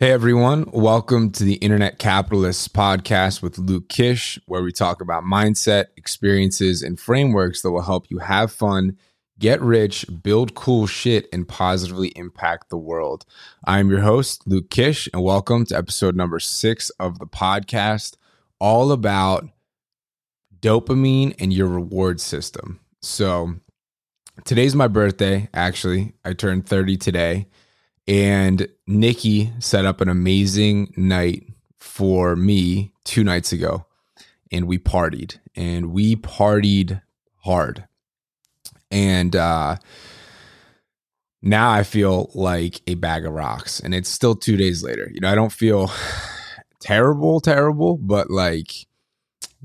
Hey everyone, welcome to the Internet Capitalists podcast with Luke Kish, where we talk about mindset, experiences, and frameworks that will help you have fun, get rich, build cool shit, and positively impact the world. I'm your host, Luke Kish, and welcome to episode number six of the podcast, all about dopamine and your reward system. So, today's my birthday, actually. I turned 30 today. And Nikki set up an amazing night for me two nights ago. And we partied and we partied hard. And uh, now I feel like a bag of rocks. And it's still two days later. You know, I don't feel terrible, terrible, but like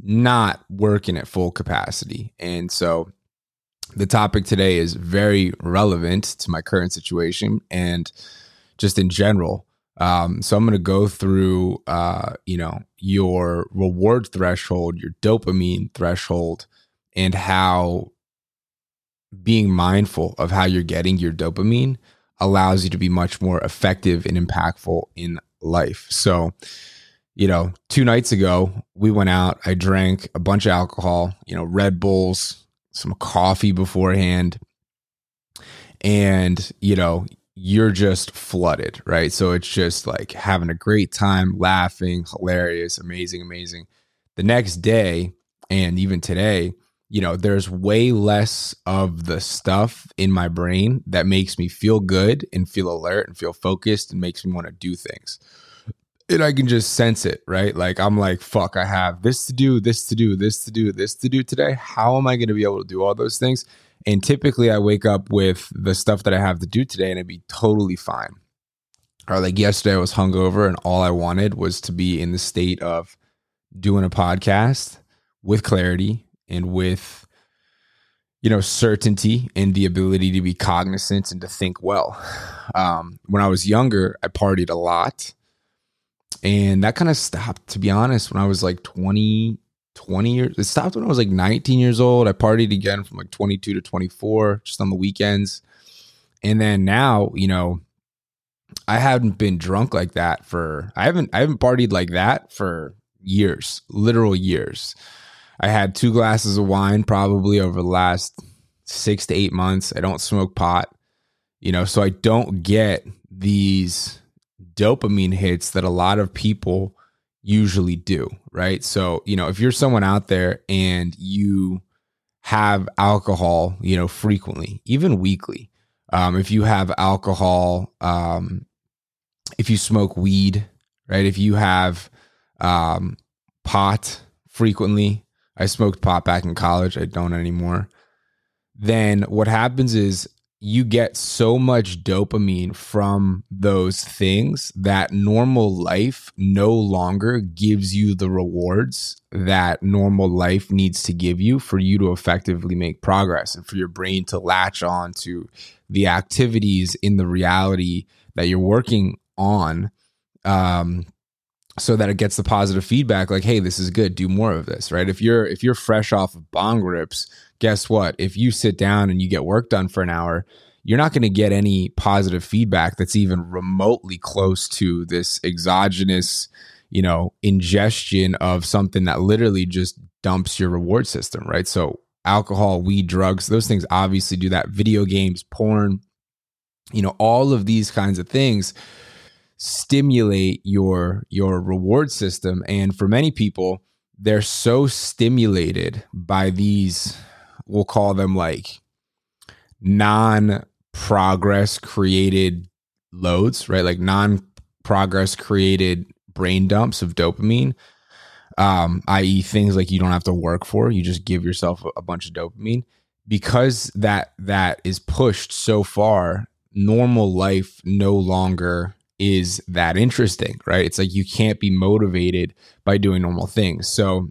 not working at full capacity. And so the topic today is very relevant to my current situation and just in general. Um, so I'm going to go through, uh, you know, your reward threshold, your dopamine threshold, and how being mindful of how you're getting your dopamine allows you to be much more effective and impactful in life. So, you know, two nights ago, we went out. I drank a bunch of alcohol, you know, Red Bulls, some coffee beforehand. And, you know, you're just flooded, right? So it's just like having a great time, laughing, hilarious, amazing, amazing. The next day, and even today, you know, there's way less of the stuff in my brain that makes me feel good and feel alert and feel focused and makes me want to do things. And I can just sense it, right? Like I'm like, fuck, I have this to do, this to do, this to do, this to do today. How am I going to be able to do all those things? And typically I wake up with the stuff that I have to do today and it'd be totally fine. Or like yesterday I was hungover and all I wanted was to be in the state of doing a podcast with clarity and with you know certainty and the ability to be cognizant and to think well um, when i was younger i partied a lot and that kind of stopped to be honest when i was like 20 20 years it stopped when i was like 19 years old. I partied again from like 22 to 24 just on the weekends. And then now you know i haven't been drunk like that for i haven't i haven't partied like that for years literal years. I had two glasses of wine probably over the last six to eight months. I don't smoke pot, you know, so I don't get these dopamine hits that a lot of people usually do, right? So, you know, if you're someone out there and you have alcohol, you know, frequently, even weekly, um, if you have alcohol, um, if you smoke weed, right? If you have um, pot frequently, I smoked pot back in college. I don't anymore. Then what happens is you get so much dopamine from those things that normal life no longer gives you the rewards that normal life needs to give you for you to effectively make progress and for your brain to latch on to the activities in the reality that you're working on um, so that it gets the positive feedback like hey this is good. Do more of this right? If you're if you're fresh off of bong rips guess what? If you sit down and you get work done for an hour you're not going to get any positive feedback that's even remotely close to this exogenous you know ingestion of something that literally just dumps your reward system right? So alcohol weed drugs those things obviously do that. Video games porn you know all of these kinds of things stimulate your your reward system. And for many people they're so stimulated by these we'll call them like non progress created loads right like non progress created brain dumps of dopamine um i.e things like you don't have to work for you just give yourself a bunch of dopamine because that that is pushed so far normal life no longer is that interesting, right? It's like you can't be motivated by doing normal things. So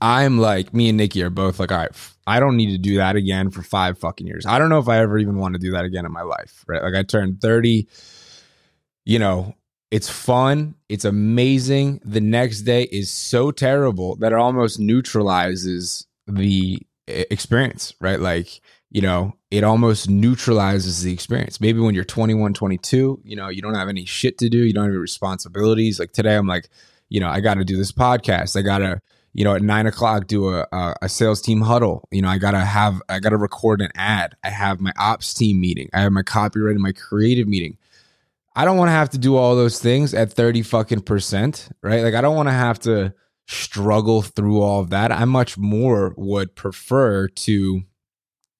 I'm like, me and Nikki are both like, all right, I don't need to do that again for five fucking years. I don't know if I ever even want to do that again in my life, right? Like I turned 30, you know, it's fun. It's amazing. The next day is so terrible that it almost neutralizes the experience, right? Like, you know, it almost neutralizes the experience. Maybe when you're 21, 22, you know, you don't have any shit to do, you don't have any responsibilities. Like today, I'm like, you know, I got to do this podcast. I got to, you know, at nine o'clock, do a, a, sales team huddle. You know, I gotta have, I gotta record an ad. I have my ops team meeting. I have my copyright and my creative meeting. I don't want to have to do all those things at 30 fucking percent, right? Like, I don't want to have to struggle through all of that. I much more would prefer to,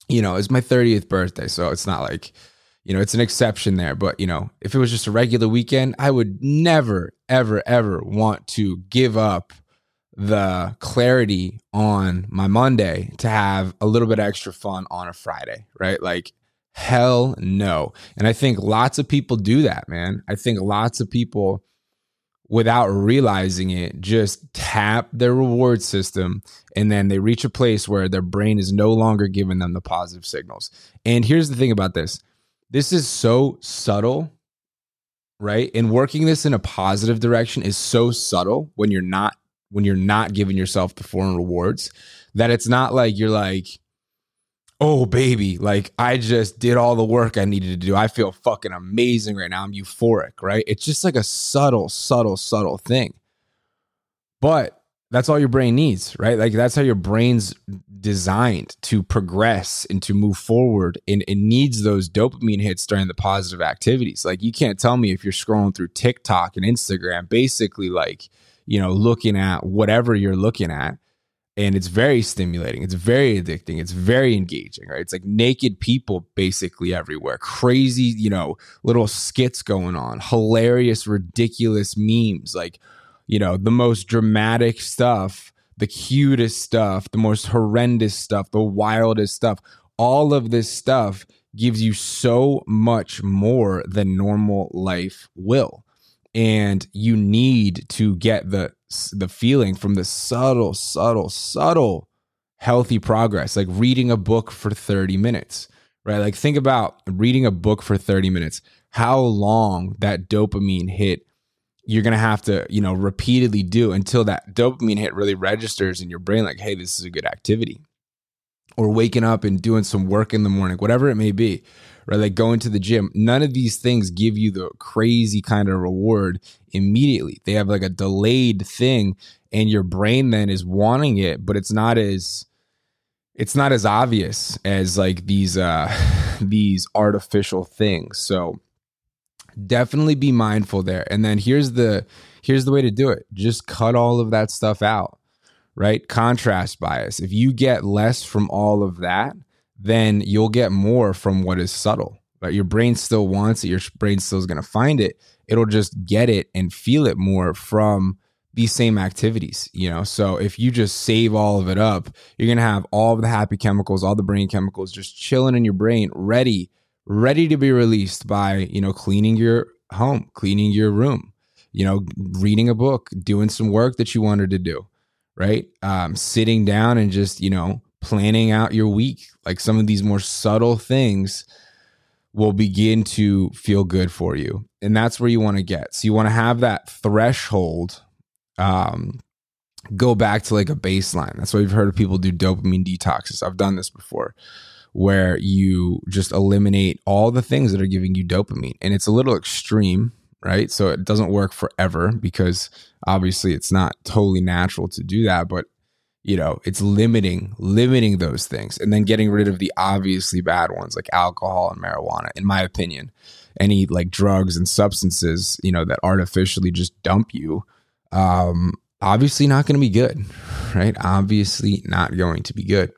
you know, it's my 30th birthday. So it's not like, you know, it's an exception there. But, you know, if it was just a regular weekend, I would never, ever, ever want to give up the clarity on my Monday to have a little bit extra fun on a Friday, right? Like, hell no. And I think lots of people do that, man. I think lots of people, without realizing it, just tap their reward system and then they reach a place where their brain is no longer giving them the positive signals. And here's the thing about this this is so subtle right? And working this in a positive direction is so subtle when you're not when you're not giving yourself the foreign rewards that it's not like you're like oh baby like i just did all the work i needed to do. I feel fucking amazing right now. I'm euphoric right? It's just like a subtle subtle subtle thing. But that's all your brain needs right? Like that's how your brain's designed to progress and to move forward and it needs those dopamine hits during the positive activities. Like you can't tell me if you're scrolling through tiktok and instagram basically like you know, looking at whatever you're looking at. And it's very stimulating. It's very addicting. It's very engaging, right? It's like naked people basically everywhere. Crazy, you know, little skits going on, hilarious, ridiculous memes, like, you know, the most dramatic stuff, the cutest stuff, the most horrendous stuff, the wildest stuff. All of this stuff gives you so much more than normal life will and you need to get the the feeling from the subtle subtle subtle healthy progress like reading a book for 30 minutes right? Like think about reading a book for 30 minutes. How long that dopamine hit you're going to have to you know repeatedly do until that dopamine hit really registers in your brain like hey this is a good activity. Or waking up and doing some work in the morning whatever it may be right? Like going to the gym. None of these things give you the crazy kind of reward immediately. They have like a delayed thing, and your brain then is wanting it, but it's not as it's not as obvious as like these uh these artificial things. So definitely be mindful there. And then here's the here's the way to do it. Just cut all of that stuff out. Right? Contrast bias. If you get less from all of that, then you'll get more from what is subtle. But your brain still wants it, your brain still is going to find it. It'll just get it and feel it more from these same activities, you know. So if you just save all of it up, you're going to have all the happy chemicals, all the brain chemicals just chilling in your brain, ready, ready to be released by, you know, cleaning your home, cleaning your room, you know, reading a book, doing some work that you wanted to do, right? Um, sitting down and just, you know, planning out your week, like some of these more subtle things will begin to feel good for you. And that's where you want to get. So you want to have that threshold um go back to like a baseline. That's why we've heard of people do dopamine detoxes. I've done this before where you just eliminate all the things that are giving you dopamine. And it's a little extreme, right? So it doesn't work forever because obviously it's not totally natural to do that, but you know it's limiting limiting those things and then getting rid of the obviously bad ones like alcohol and marijuana in my opinion. Any like drugs and substances you know that artificially just dump you um obviously not going to be good right? Obviously not going to be good.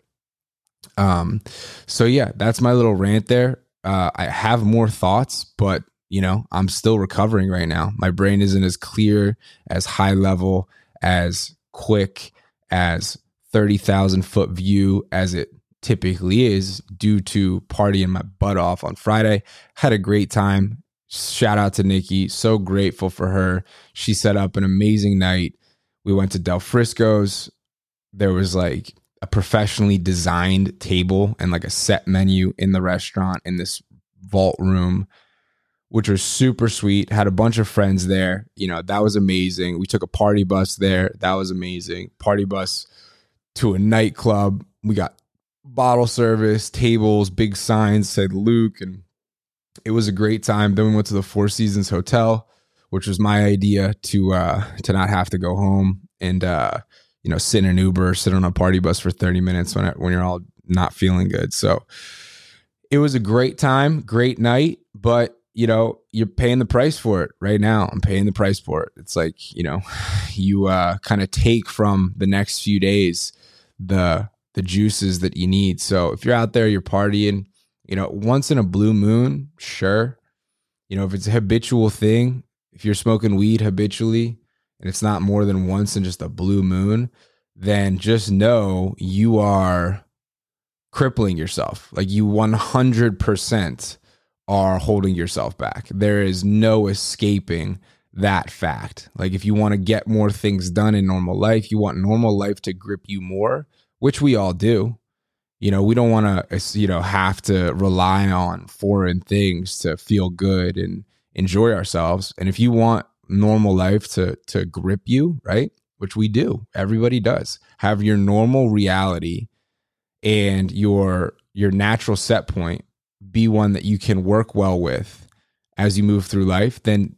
Um so yeah that's my little rant there. Uh i have more thoughts but you know i'm still recovering right now. My brain isn't as clear as high level as quick as 30,000 foot view as it typically is due to partying my butt off on Friday. Had a great time. Shout out to Nikki. So grateful for her. She set up an amazing night. We went to Del Frisco's. There was like a professionally designed table and like a set menu in the restaurant in this vault room, which was super sweet. Had a bunch of friends there. You know, that was amazing. We took a party bus there. That was amazing. Party bus to a nightclub. We got bottle service, tables, big signs said Luke, and it was a great time. Then we went to the Four Seasons Hotel, which was my idea to uh, to not have to go home and uh, you know sit in an Uber, sit on a party bus for thirty minutes when when you're all not feeling good. So it was a great time, great night, but you know you're paying the price for it right now. I'm paying the price for it. It's like you know you uh, kind of take from the next few days the the juices that you need. So if you're out there, you're partying, you know, once in a blue moon, sure. You know, if it's a habitual thing, if you're smoking weed habitually and it's not more than once in just a blue moon, then just know you are crippling yourself. Like you 100% are holding yourself back. There is no escaping that fact. Like if you want to get more things done in normal life, you want normal life to grip you more, which we all do. You know, we don't want to, you know, have to rely on foreign things to feel good and enjoy ourselves. And if you want normal life to to grip you, right? Which we do. Everybody does. Have your normal reality and your your natural set point be one that you can work well with as you move through life, then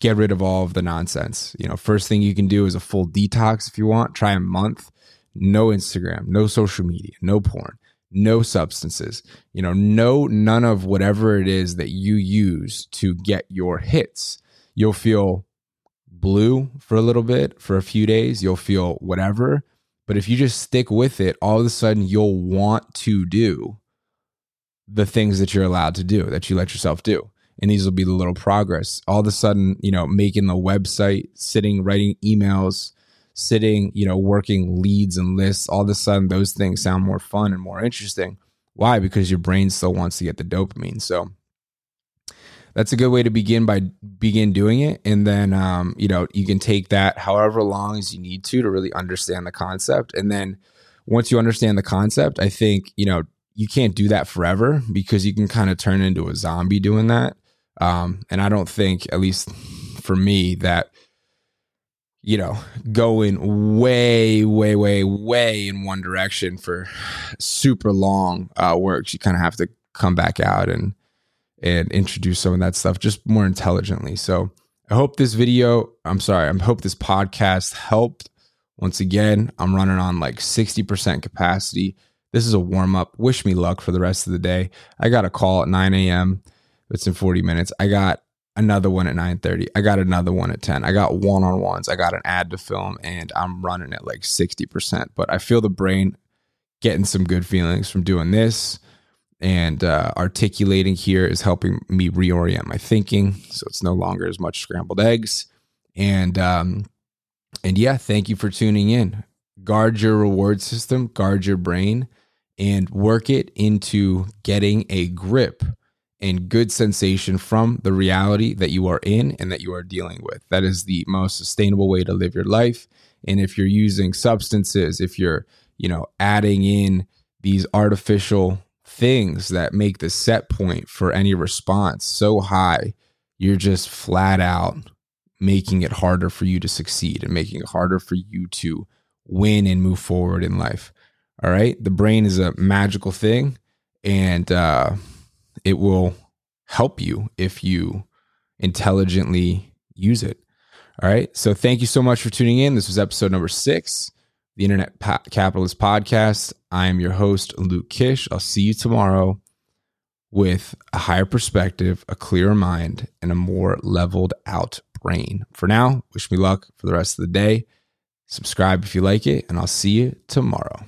get rid of all of the nonsense. You know, first thing you can do is a full detox if you want. Try a month no Instagram, no social media, no porn, no substances, you know, no, none of whatever it is that you use to get your hits. You'll feel blue for a little bit, for a few days, you'll feel whatever. But if you just stick with it, all of a sudden you'll want to do the things that you're allowed to do, that you let yourself do. And these will be the little progress. All of a sudden, you know, making the website, sitting, writing emails, sitting, you know, working leads and lists, all of a sudden those things sound more fun and more interesting. Why? Because your brain still wants to get the dopamine. So that's a good way to begin by begin doing it. And then, um, you know, you can take that however long as you need to to really understand the concept. And then once you understand the concept, I think, you know, you can't do that forever because you can kind of turn into a zombie doing that. Um, and I don't think, at least for me, that you know, going way, way, way, way in one direction for super long uh, works. You kind of have to come back out and and introduce some of that stuff just more intelligently. So I hope this video, I'm sorry, I hope this podcast helped. Once again, I'm running on like 60% capacity. This is a warm up. Wish me luck for the rest of the day. I got a call at 9 a.m. It's in 40 minutes. I got another one at 9:30. I got another one at 10. I got one-on-ones. I got an ad to film and I'm running at like 60%, but I feel the brain getting some good feelings from doing this and uh, articulating here is helping me reorient my thinking so it's no longer as much scrambled eggs and um and yeah thank you for tuning in guard your reward system guard your brain and work it into getting a grip and good sensation from the reality that you are in and that you are dealing with. That is the most sustainable way to live your life. And if you're using substances, if you're, you know, adding in these artificial things that make the set point for any response so high, you're just flat out making it harder for you to succeed and making it harder for you to win and move forward in life. All right. The brain is a magical thing. And, uh, it will help you if you intelligently use it. All right. So thank you so much for tuning in. This was episode number six, the Internet Capitalist Podcast. I am your host, Luke Kish. I'll see you tomorrow with a higher perspective, a clearer mind, and a more leveled out brain. For now, wish me luck for the rest of the day. Subscribe if you like it, and I'll see you tomorrow.